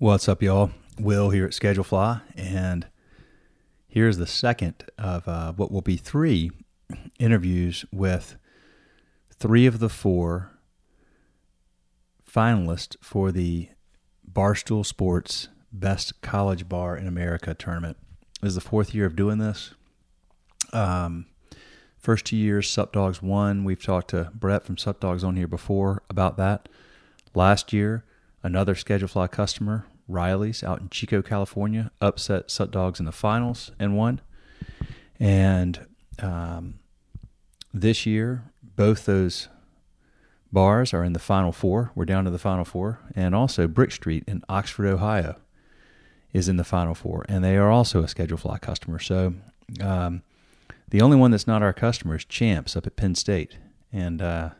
What's up, y'all? Will here at Schedule Fly, and here's the second of uh, what will be three interviews with three of the four finalists for the Barstool Sports Best College Bar in America tournament. This is the fourth year of doing this. Um, first two years, Sup Dogs won. We've talked to Brett from Sup Dogs on here before about that. Last year, another Schedule Fly customer, Riley's out in Chico, California, upset Sup Dogs in the finals and won. And um, this year, both those bars are in the final four. We're down to the final four. And also, Brick Street in Oxford, Ohio is in the final four. And they are also a Schedule Fly customer. So um, the only one that's not our customer is Champs up at Penn State. And uh,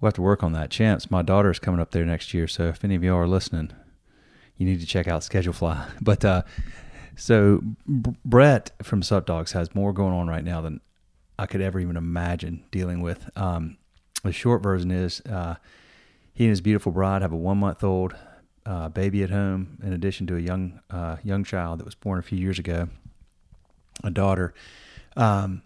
we'll have to work on that. Champs, my daughter is coming up there next year. So if any of y'all are listening, you need to check out Schedule Fly. But uh, so B- Brett from Sup Dogs has more going on right now than I could ever even imagine dealing with. Um, the short version is uh, he and his beautiful bride have a one month old uh, baby at home, in addition to a young uh, young child that was born a few years ago, a daughter. Um,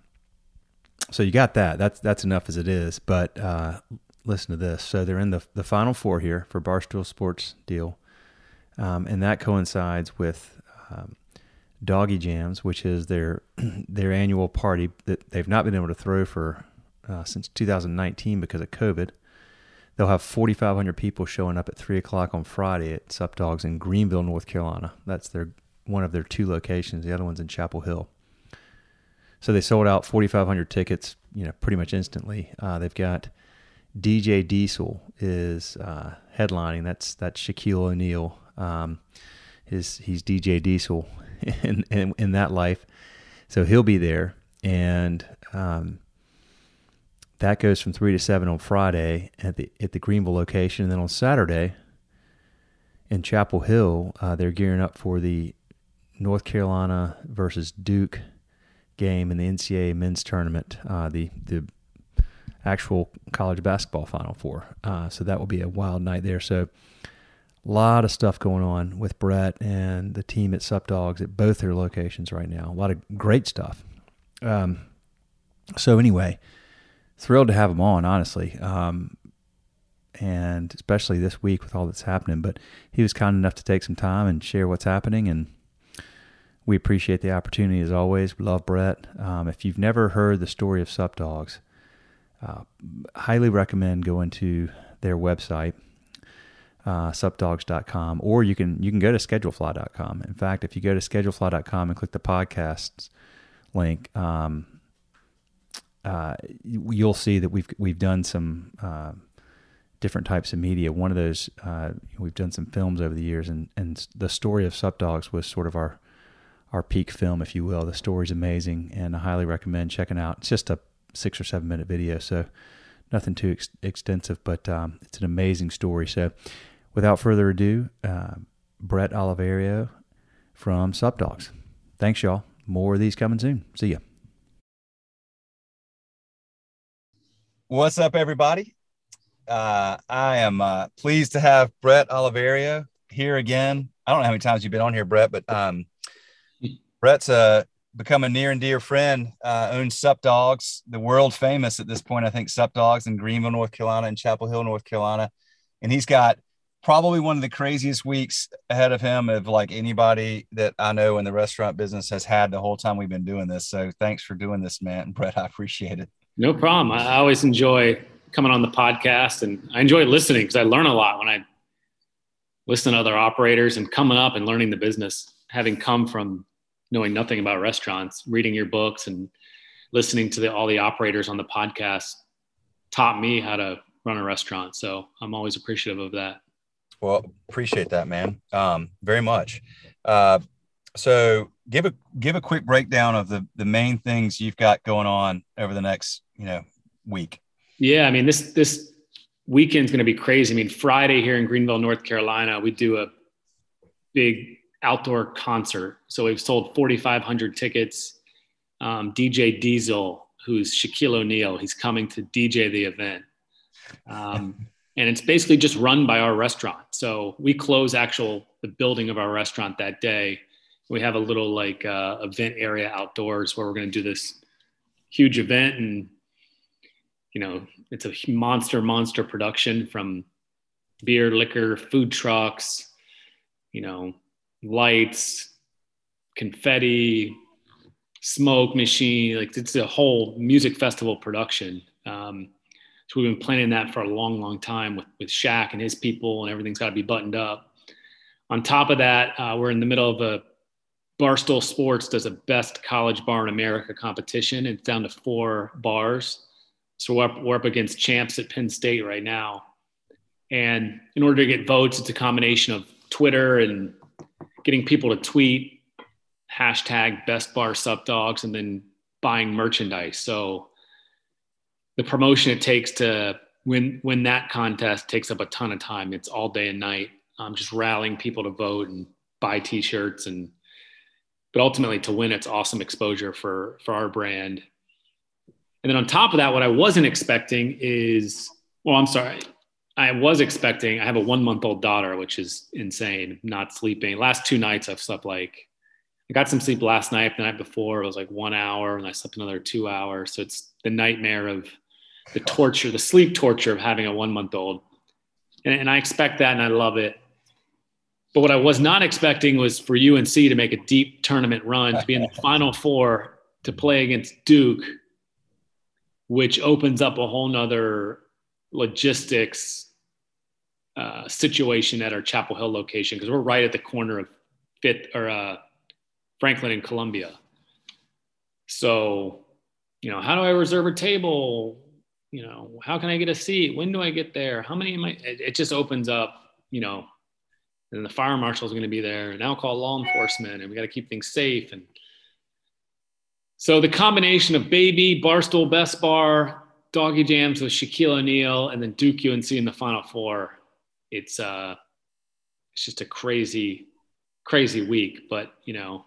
so you got that. That's that's enough as it is. But uh, listen to this. So they're in the the final four here for Barstool Sports deal, um, and that coincides with um, Doggy Jams, which is their their annual party that they've not been able to throw for uh, since 2019 because of COVID. They'll have 4,500 people showing up at three o'clock on Friday at Sup Dogs in Greenville, North Carolina. That's their one of their two locations. The other one's in Chapel Hill. So they sold out 4,500 tickets, you know, pretty much instantly. Uh, they've got DJ Diesel is uh, headlining. That's that's Shaquille O'Neal. Um, his he's DJ Diesel in, in, in that life, so he'll be there, and um, that goes from three to seven on Friday at the at the Greenville location, and then on Saturday in Chapel Hill, uh, they're gearing up for the North Carolina versus Duke game in the NCAA men's tournament, uh, the the actual college basketball Final Four. Uh, so that will be a wild night there. So a lot of stuff going on with Brett and the team at Sup Dogs at both their locations right now. A lot of great stuff. Um, so anyway, thrilled to have him on, honestly. Um, and especially this week with all that's happening. But he was kind enough to take some time and share what's happening, and we appreciate the opportunity as always. We love Brett. Um, if you've never heard the story of Sup Dogs, uh, highly recommend going to their website, uh, supdogs.com, or you can you can go to schedulefly.com. In fact, if you go to schedulefly.com and click the podcasts link, um, uh, you'll see that we've we've done some uh, different types of media. One of those uh, we've done some films over the years, and and the story of Sup Dogs was sort of our our peak film, if you will. The story's amazing, and I highly recommend checking out. It's just a six or seven minute video, so nothing too ex- extensive, but um, it's an amazing story. So, without further ado, uh, Brett Oliverio from Sup Dogs. Thanks, y'all. More of these coming soon. See ya. What's up, everybody? Uh, I am uh, pleased to have Brett Oliverio here again. I don't know how many times you've been on here, Brett, but um, Brett's uh, become a near and dear friend. Uh, owns Sup Dogs, the world famous at this point, I think, Sup Dogs in Greenville, North Carolina, and Chapel Hill, North Carolina. And he's got probably one of the craziest weeks ahead of him of like anybody that I know in the restaurant business has had the whole time we've been doing this. So thanks for doing this, man. And Brett, I appreciate it. No problem. I always enjoy coming on the podcast and I enjoy listening because I learn a lot when I listen to other operators and coming up and learning the business, having come from knowing nothing about restaurants, reading your books and listening to the, all the operators on the podcast taught me how to run a restaurant. So I'm always appreciative of that. Well, appreciate that, man. Um, very much. Uh, so give a give a quick breakdown of the the main things you've got going on over the next you know week. Yeah, I mean this this weekend's going to be crazy. I mean Friday here in Greenville, North Carolina, we do a big outdoor concert. So we've sold 4,500 tickets. Um, DJ Diesel, who's Shaquille O'Neal, he's coming to DJ the event. Um, and it's basically just run by our restaurant. So we close actual the building of our restaurant that day. We have a little like uh, event area outdoors where we're going to do this huge event, and you know it's a monster monster production from beer, liquor, food trucks, you know, lights, confetti, smoke machine. Like it's a whole music festival production. Um, so we've been planning that for a long, long time with, with Shaq and his people, and everything's got to be buttoned up. On top of that, uh, we're in the middle of a Barstool Sports does a best college bar in America competition. It's down to four bars. So we're up, we're up against champs at Penn State right now. And in order to get votes, it's a combination of Twitter and getting people to tweet hashtag best bar sup dogs and then buying merchandise. So the promotion it takes to win win that contest takes up a ton of time. It's all day and night. Um, just rallying people to vote and buy T-shirts and but ultimately to win it's awesome exposure for for our brand. And then on top of that, what I wasn't expecting is well, I'm sorry. I was expecting I have a one month old daughter, which is insane, not sleeping. Last two nights I've slept like I got some sleep last night. The night before it was like one hour, and I slept another two hours. So it's the nightmare of the torture, the sleep torture of having a one month old. And, and I expect that and I love it. But what I was not expecting was for UNC to make a deep tournament run, to be in the final four, to play against Duke, which opens up a whole nother logistics uh, situation at our Chapel Hill location because we're right at the corner of Fifth or uh, Franklin and Columbia. So, you know, how do I reserve a table? you know, how can I get a seat? When do I get there? How many am I? It, it just opens up, you know, and the fire marshal is going to be there, and call law enforcement, and we got to keep things safe. And so the combination of baby, Barstool Best Bar, Doggy Jams with Shaquille O'Neal, and then Duke UNC in the Final Four, it's uh, it's just a crazy, crazy week. But you know,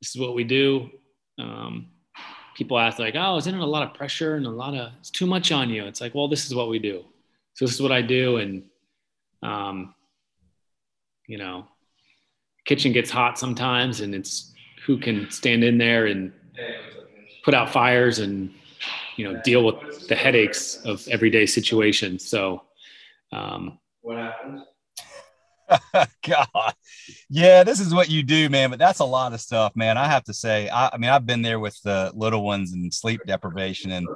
this is what we do. Um, people ask like, oh, isn't it a lot of pressure and a lot of, it's too much on you. It's like, well, this is what we do. So this is what I do. And, um, you know, kitchen gets hot sometimes and it's who can stand in there and put out fires and, you know, deal with the headaches of everyday situations. So, um, what happens? God, yeah, this is what you do, man. But that's a lot of stuff, man. I have to say, I, I mean, I've been there with the little ones and sleep deprivation, and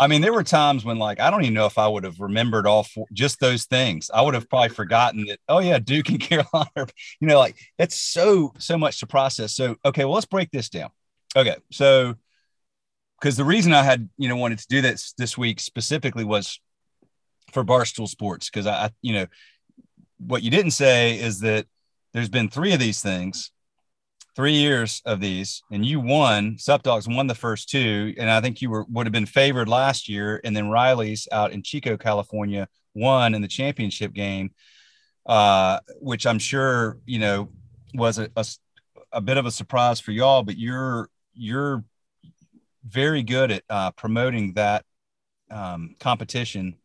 I mean, there were times when, like, I don't even know if I would have remembered all four, just those things. I would have probably forgotten that. Oh yeah, Duke and Carolina. You know, like it's so so much to process. So okay, well, let's break this down. Okay, so because the reason I had you know wanted to do this this week specifically was for Barstool Sports because I you know what you didn't say is that there's been three of these things, three years of these, and you won. Sup Dogs won the first two, and I think you were would have been favored last year. And then Riley's out in Chico, California, won in the championship game, uh, which I'm sure you know was a, a, a bit of a surprise for y'all. But you're you're very good at uh, promoting that um, competition.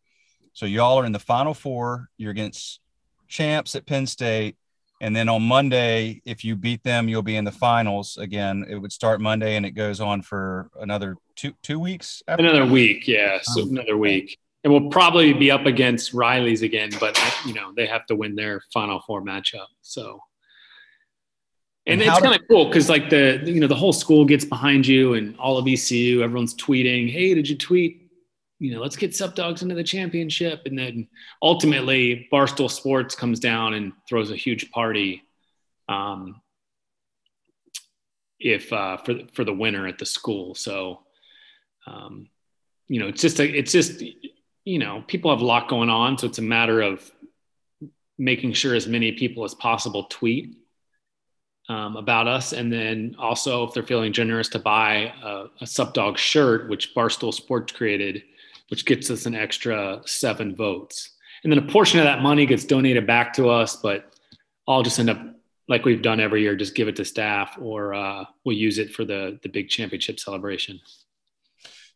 So y'all are in the final four. You're against champs at Penn State. And then on Monday, if you beat them, you'll be in the finals again. It would start Monday and it goes on for another two two weeks. another that? week, yeah. So oh. another week. And we'll probably be up against Riley's again, but you know, they have to win their final four matchup. So and, and it's kind of cool because like the you know the whole school gets behind you and all of ECU, everyone's tweeting, "Hey, did you tweet you know, let's get Sup Dogs into the championship. And then ultimately, Barstool Sports comes down and throws a huge party um, if uh, for for the winner at the school. So, um, you know, it's just a, it's just you know, people have a lot going on, so it's a matter of making sure as many people as possible tweet um, about us, and then also if they're feeling generous to buy a, a Sup Dog shirt, which Barstool Sports created which gets us an extra seven votes. And then a portion of that money gets donated back to us, but I'll just end up like we've done every year, just give it to staff or uh, we'll use it for the the big championship celebration.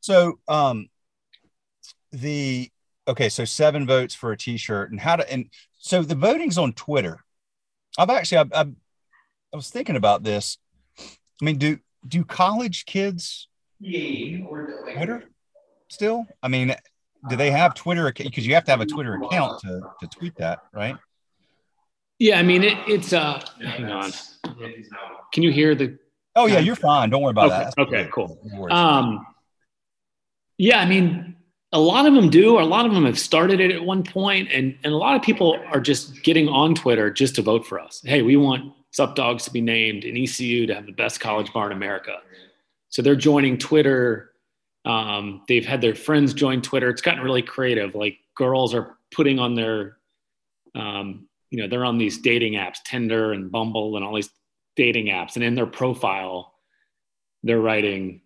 So um, the okay, so seven votes for a T-shirt, and how to and so the voting's on Twitter. I've actually I, I, I was thinking about this. I mean, do do college kids Twitter still? I mean, do they have Twitter? Because you have to have a Twitter account to to tweet that, right? Yeah, I mean it, it's uh. Hang on. Can you hear the? Oh yeah, you're fine. Don't worry about okay, that. Okay, cool. Um, yeah, I mean, a lot of them do. A lot of them have started it at one point, and and a lot of people are just getting on Twitter just to vote for us. Hey, we want Sup Dogs to be named and ECU to have the best college bar in America. So they're joining Twitter. Um, they've had their friends join Twitter. It's gotten really creative. Like girls are putting on their, um, you know, they're on these dating apps, Tinder and Bumble and all these dating apps, and in their profile, they're writing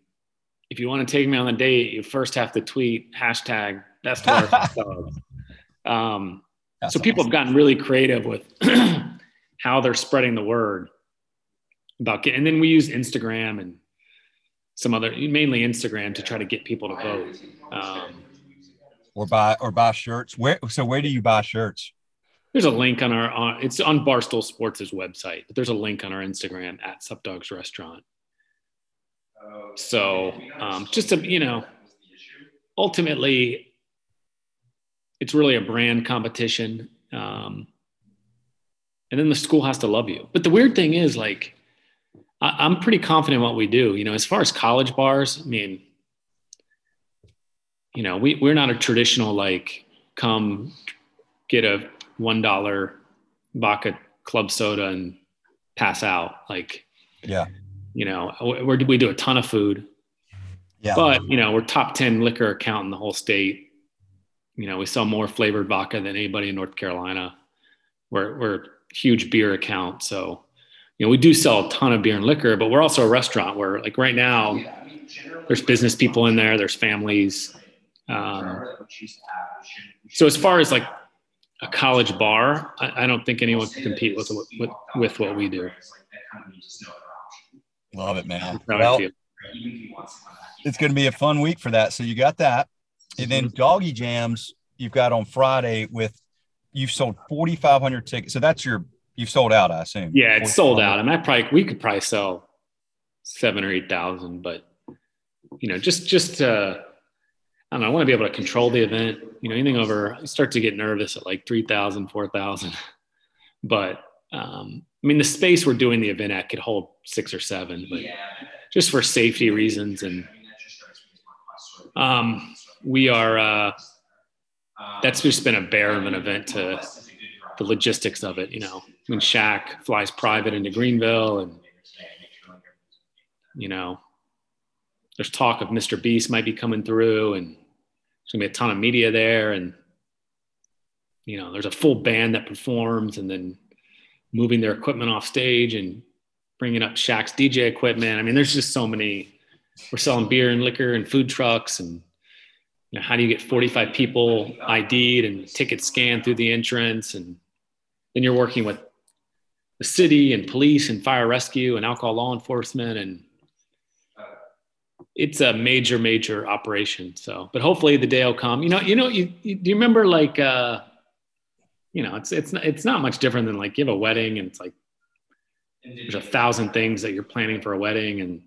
if you want to take me on a date, you first have to tweet hashtag best dog. Um, so people awesome. have gotten really creative with how they're spreading the word about getting, and then we use Instagram and some other, mainly Instagram to try to get people to vote. Um, or buy, or buy shirts. Where, so where do you buy shirts? There's a link on our, on, it's on Barstool Sports' website, but there's a link on our Instagram at Sup Dogs Restaurant. So um, just to, you know, ultimately, it's really a brand competition. Um, and then the school has to love you. But the weird thing is, like, I, am pretty confident what we do. You know, as far as college bars, I mean, you know, we, we're not a traditional, like, come get a $1 vodka club soda and pass out. Like, yeah you know, we we do a ton of food. Yeah. But, you know, we're top 10 liquor account in the whole state. You know, we sell more flavored vodka than anybody in North Carolina. We're, we're huge beer account. So, you know, we do sell a ton of beer and liquor, but we're also a restaurant where, like, right now, there's business people in there, there's families. Um, so, as far as like a college bar, I, I don't think anyone can compete with, with, with what we do. Love it, man. Well, it's going to be a fun week for that. So you got that, and then mm-hmm. doggy jams you've got on Friday with you've sold forty five hundred tickets. So that's your you've sold out, I assume. Yeah, it's sold out. I mean, I probably we could probably sell seven or eight thousand, but you know, just just uh, I don't know. I want to be able to control the event. You know, anything over, I start to get nervous at like 3,000, 4,000. But um, I mean, the space we're doing the event at could hold six or seven, but just for safety reasons. And um, we are, uh, that's just been a bear of an event to the logistics of it. You know, when Shaq flies private into Greenville and, you know, there's talk of Mr. Beast might be coming through and there's gonna be a ton of media there. And, you know, there's a full band that performs and then moving their equipment off stage and bringing up Shaq's DJ equipment. I mean, there's just so many. We're selling beer and liquor and food trucks, and you know, how do you get 45 people ID'd and tickets scanned through the entrance, and then you're working with the city and police and fire rescue and alcohol law enforcement, and it's a major, major operation. So, but hopefully the day will come. You know, you know, you, you do you remember like. Uh, you know, it's it's it's not much different than like you have a wedding and it's like there's a thousand things that you're planning for a wedding and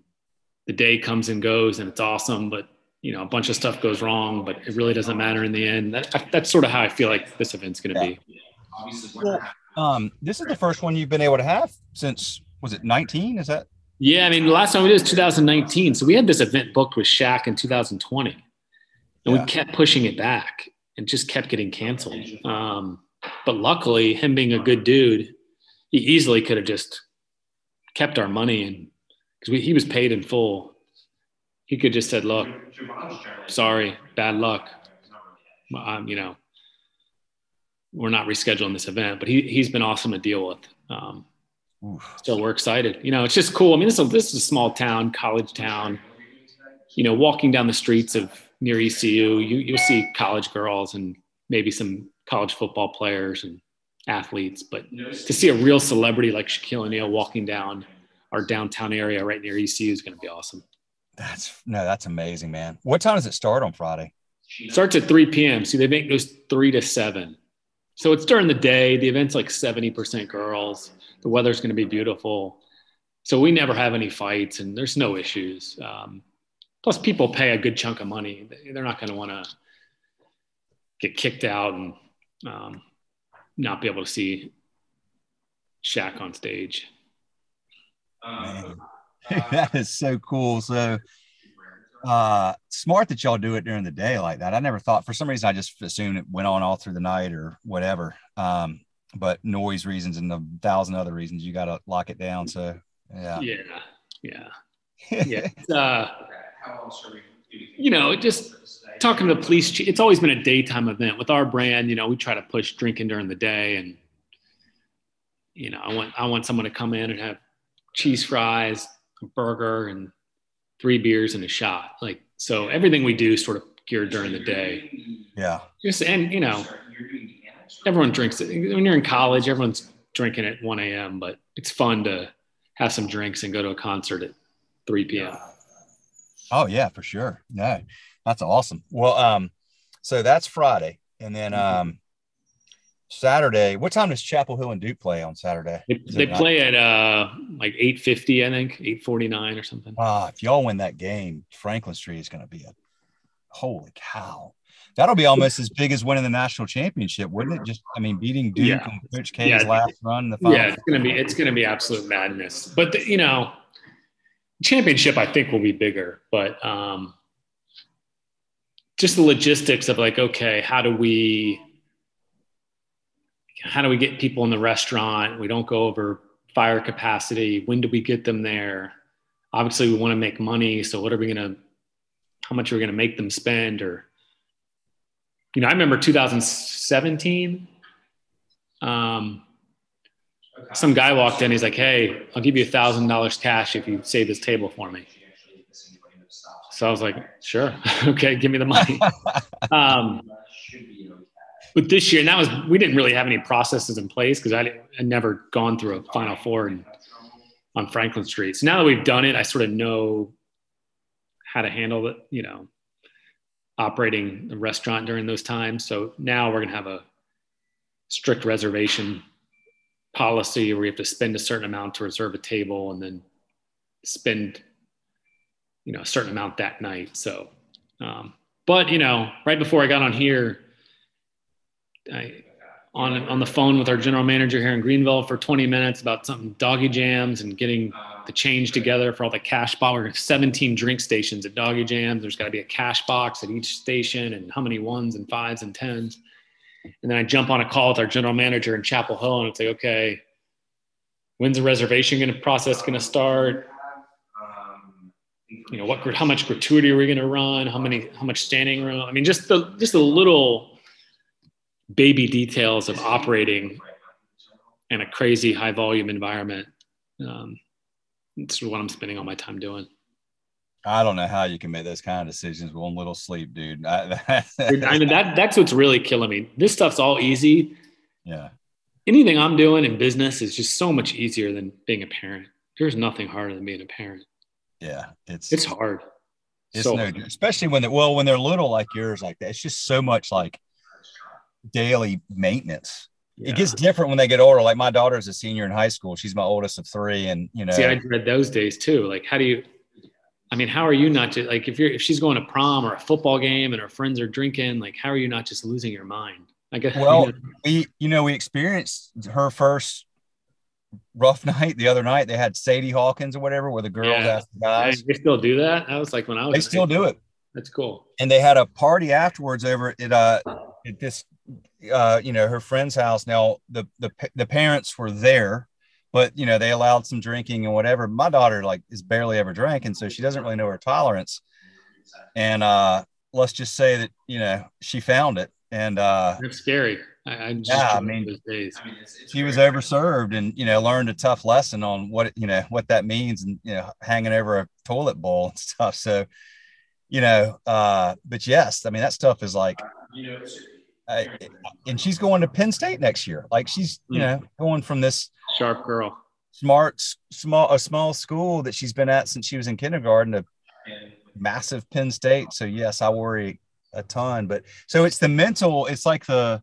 the day comes and goes and it's awesome, but you know, a bunch of stuff goes wrong, but it really doesn't matter in the end. That, that's sort of how I feel like this event's going to yeah. be. Well, um, this is the first one you've been able to have since was it 19? Is that? Yeah, I mean, the last time we did was 2019. So we had this event booked with Shaq in 2020, and yeah. we kept pushing it back and just kept getting canceled. Um, but luckily, him being a good dude, he easily could have just kept our money and because he was paid in full. He could just said, "Look, sorry, bad luck. Um, you know, we're not rescheduling this event." But he he's been awesome to deal with. Um, so we're excited. You know, it's just cool. I mean, this is, this is a small town, college town. You know, walking down the streets of near ECU, you you'll see college girls and maybe some college football players and athletes, but to see a real celebrity like Shaquille O'Neal walking down our downtown area right near ECU is going to be awesome. That's no, that's amazing, man. What time does it start on Friday? starts at 3 p.m. See, they make those three to seven. So it's during the day. The event's like 70% girls. The weather's going to be beautiful. So we never have any fights and there's no issues. Um, plus, people pay a good chunk of money. They're not going to want to get kicked out and um, not be able to see Shaq on stage. Man. that is so cool. So uh smart that y'all do it during the day like that. I never thought for some reason I just assumed it went on all through the night or whatever. Um, but noise reasons and a thousand other reasons you gotta lock it down. So yeah. Yeah. Yeah. Yeah. uh, you know, just talking to the police it's always been a daytime event with our brand. You know, we try to push drinking during the day, and you know, I want I want someone to come in and have cheese fries, a burger, and three beers and a shot. Like so, everything we do is sort of geared during the day. Yeah. Just and you know, everyone drinks it. When you're in college, everyone's drinking at 1 a.m. But it's fun to have some drinks and go to a concert at 3 p.m. Oh yeah, for sure. No, that's awesome. Well, um, so that's Friday, and then um, Saturday. What time does Chapel Hill and Duke play on Saturday? They, they play at uh like 8:50, I think, 8:49 or something. Ah, if y'all win that game, Franklin Street is going to be a holy cow. That'll be almost as big as winning the national championship, wouldn't it? Just, I mean, beating Duke Yeah. and Coach K's Yeah. last run in the final. Yeah, it's gonna be it's gonna be absolute madness. But the, you know, championship I think will be bigger, but um, just the logistics of like, okay, how do we how do we get people in the restaurant? We don't go over fire capacity. When do we get them there? Obviously, we want to make money. So, what are we gonna? How much are we gonna make them spend? Or, you know, I remember 2017. Um, some guy walked in. He's like, "Hey, I'll give you a thousand dollars cash if you save this table for me." So I was like, "Sure, okay, give me the money." um, but this year, and that was we didn't really have any processes in place because I had never gone through a Final Four and on Franklin Street. So now that we've done it, I sort of know how to handle it. You know, operating a restaurant during those times. So now we're gonna have a strict reservation policy where you have to spend a certain amount to reserve a table and then spend you know a certain amount that night so um, but you know right before i got on here i on on the phone with our general manager here in greenville for 20 minutes about something doggy jams and getting the change together for all the cash box we're 17 drink stations at doggy jams there's got to be a cash box at each station and how many ones and fives and tens and then I jump on a call with our general manager in Chapel Hill, and it's like, okay, when's the reservation going to process going to start? You know, what how much gratuity are we going to run? How many how much standing room? I mean, just the just the little baby details of operating in a crazy high volume environment. Um, it's what I'm spending all my time doing. I don't know how you can make those kind of decisions with one little sleep, dude. I, I mean, that that's what's really killing me. This stuff's all easy. yeah. anything I'm doing in business is just so much easier than being a parent. There's nothing harder than being a parent. Yeah. It's, It's hard. It's so no, hard. especially when they well when they're little like yours like that. It's just so much like daily maintenance. Yeah. It gets different when they get older. Like my daughter's a senior in high school. She's my oldest of three, and you know, See, I dread those days too. Like, how do you? I mean, how are you not just like if you're if she's going to prom or a football game and her friends are drinking? Like, how are you not just losing your mind? I guess. Well, you know, we you know we experienced her first rough night the other night. They had Sadie Hawkins or whatever, where the girls Yeah. asked the guys. they still do that. That was like when I was. They still do it. That's cool. and they had a party afterwards over at uh at this uh you know her friend's house. Now the the the parents were there but you know they allowed some drinking and whatever. My daughter like is barely ever drank and so she doesn't really know her tolerance. And uh let's just say that you know she found it. And uh That's scary. I, I just Yeah, I mean- those days. she was overserved and you know learned a tough lesson on what you know what that means and you know hanging over a toilet bowl and stuff. So you know uh but yes i mean that stuff is like I, and she's going to penn state next year like she's you know going from this Sharp girl. smart small a small school that she's been at since she was in kindergarten to massive penn state so yes i worry a ton. But so it's the mental, it's like the,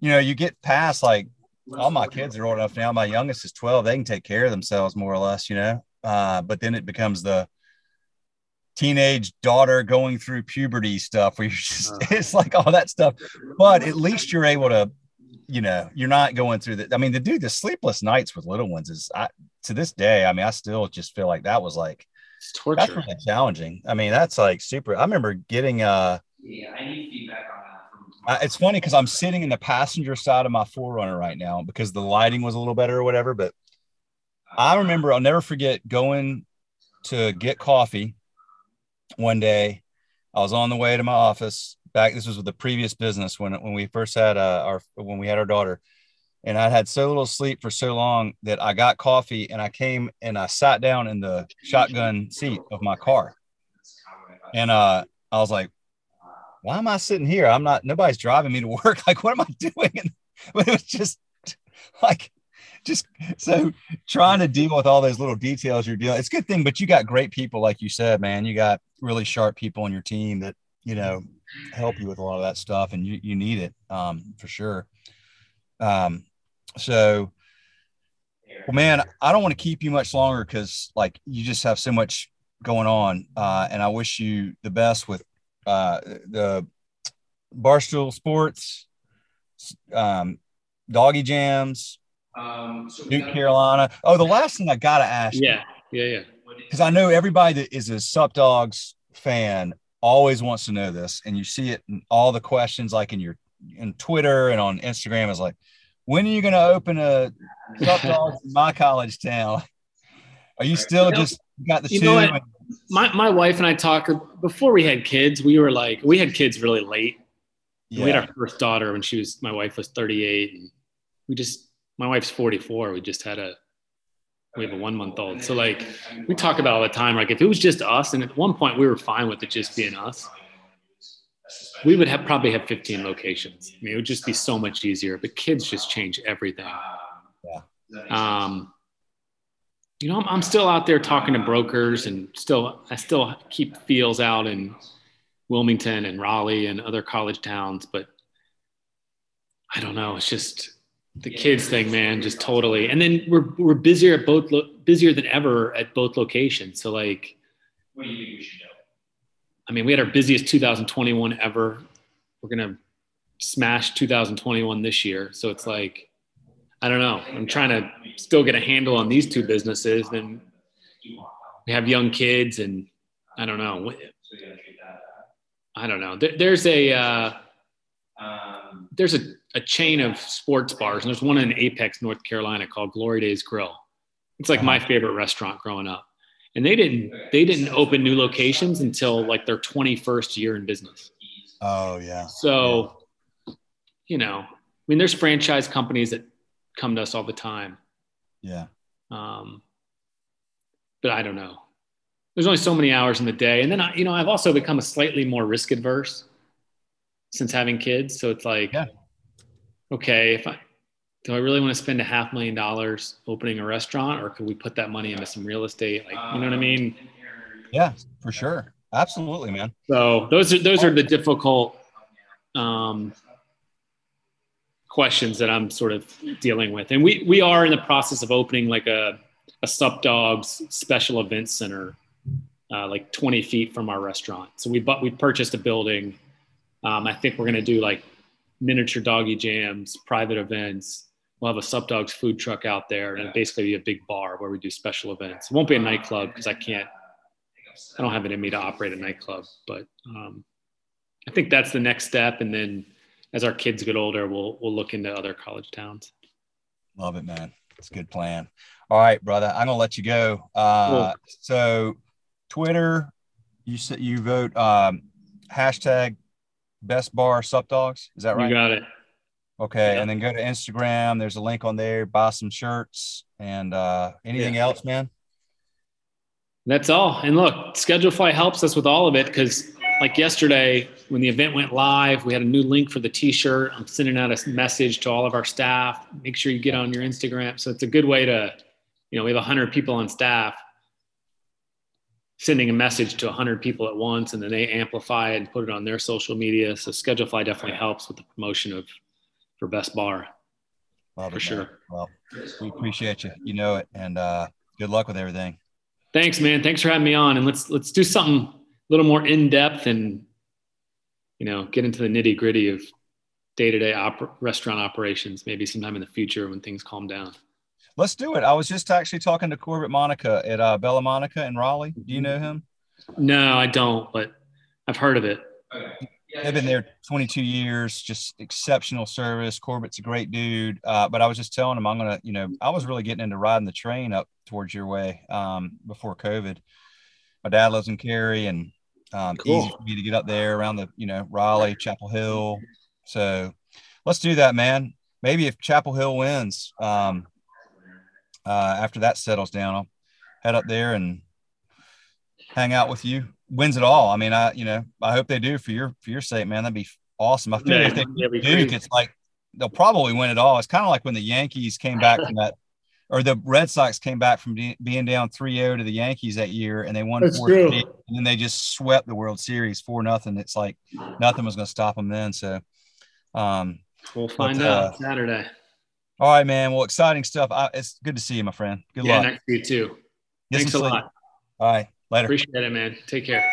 you know, you get past like all my kids are old enough now. My youngest is 12. They can take care of themselves more or less, you know. Uh, but then it becomes the teenage daughter going through puberty stuff where you're just uh. it's like all that stuff. But at least you're able to, you know, you're not going through the I mean, the dude the sleepless nights with little ones is I to this day, I mean, I still just feel like that was like it's torture. That's really challenging. I mean, that's like super. I remember getting uh yeah, I need feedback on that. Uh, it's funny because I'm sitting in the passenger side of my 4Runner right now because the lighting was a little better or whatever. But I remember I'll never forget going to get coffee one day. I was on the way to my office back. This was with the previous business when when we first had uh, our when we had our daughter, and I had so little sleep for so long that I got coffee and I came and I sat down in the shotgun seat of my car. And uh, I was like, why am I sitting here? I'm not, nobody's driving me to work. Like, what am I doing? And, but it was just like, just so trying to deal with all those little details you're dealing. It's a good thing, but you got great people, like you said, man. You got really sharp people on your team that, you know, help you with a lot of that stuff and you, you need it um, for sure. Um, so, well, man, I don't want to keep you much longer because like you just have so much going on. Uh, and I wish you the best with uh, the Barstool Sports, um, Doggy Jams, um, so Duke Carolina. Oh, the last thing I got to ask. Yeah. You, yeah. Yeah. Because I know everybody that is a Sup Dogs fan always wants to know this. And you see it in all the questions, like in your in Twitter and on Instagram, is like, when are you going to open a Sup Dogs in my college town? Are you still just got the you two? And- my, my wife and I talked before we had kids. We were like, we had kids really late. Yeah. We had our first daughter when she was, my wife was 38. And we just, my wife's 44. We just had a, we have a one month old. So like we talk about all the time, like if it was just us, and at one point we were fine with it just being us, we would have probably have 15 locations. I mean, it would just be so much easier. But kids just change everything. Yeah. Um, you know, I'm, I'm still out there talking to brokers, and still I still keep feels out in Wilmington and Raleigh and other college towns, but I don't know. It's just the kids thing, man, just totally. And then we're we're busier at both lo- busier than ever at both locations. So like, what do you think we should do? I mean, we had our busiest 2021 ever. We're gonna smash 2021 this year. So it's like, I don't know. I'm trying to still get a handle on these two businesses. Then we have young kids, and I don't know. I don't know. There, there's a uh, there's a, a chain of sports bars, and there's one in Apex, North Carolina, called Glory Days Grill. It's like my favorite restaurant growing up. And they didn't they didn't open new locations until like their 21st year in business. Oh yeah. So yeah. you know i mean there's franchise companies that come to us all the time. Yeah. Um but i don't know. There's only so many hours in the day. And then I, you know i've also become a slightly more risk adverse since having kids. So it's like yeah. Okay if i do I really want to spend a half million dollars opening a restaurant or could we put that money into some real estate? Like, you know what I mean? Yeah, for sure. Absolutely, man. So those are, those are the difficult, um, questions that I'm sort of dealing with. And we, we are in the process of opening like a, a Sup Dogs special event center, uh, like 20 feet from our restaurant. So we bought, we purchased a building. Um, I think we're going to do like miniature doggy jams, private events, we'll have a Sup Dogs food truck out there and basically be a big bar where we do special events. It won't be a nightclub because I can't, I don't have it in me to operate a nightclub, but um, I think that's the next step. And then as our kids get older, we'll, we'll look into other college towns. Love it, man. It's a good plan. All right, brother, I'm gonna let you go. Uh, cool. So Twitter, you said you vote um, hashtag best bar sup dogs. Is that right? You got it. Okay, yeah. and then go to Instagram. There's a link on there. Buy some shirts and uh, anything yeah. else, man. That's all. And look, Schedulefly helps us with all of it because, like yesterday, when the event went live, we had a new link for the T-shirt. I'm sending out a message to all of our staff. Make sure you get on your Instagram. So it's a good way to, you know, we have hundred people on staff. Sending a message to 100 people at once and then they amplify it and put it on their social media so schedulefly definitely helps with the promotion of for best bar Love for it, sure man. Well, we appreciate you. You know it, and uh, good luck with everything. thanks man thanks for having me on and let's let's do something a little more in-depth and you know get into the nitty-gritty of day-to-day oper- restaurant operations maybe sometime in the future when things calm down Let's do it. I was just actually talking to Corbett Monica at uh, Bella Monica in Raleigh. Do you know him? no i don't but i've heard of it They've been there 22 years, just exceptional service. Corbett's a great dude. Uh, but I was just telling him I'm gonna, you know, I was really getting into riding the train up towards your way um, before COVID. My dad lives in Cary, and um, Cool. easy for me to get up there around the, you know, Raleigh, Chapel Hill. So let's do that, man. Maybe if Chapel Hill wins, um, uh, after that settles down, I'll head up there and hang out with you. Wins it all. I mean, I you know I hope they do for your for your sake, man. That'd be awesome. I feel Yeah, if they yeah, we Duke, agree. it's like they'll probably win it all. It's kind of like when the Yankees came back from that, or the Red Sox came back from de- being down 3-0 to the Yankees that year, and they won That's four true. and then they just swept the World Series four nothing. It's like nothing was going to stop them then. So, um, we'll find But, out uh, saturday all right, man. Well, exciting stuff. I, it's good to see you, my friend. Good yeah luck. next to you too Get thanks a lot All right, later. appreciate it man take care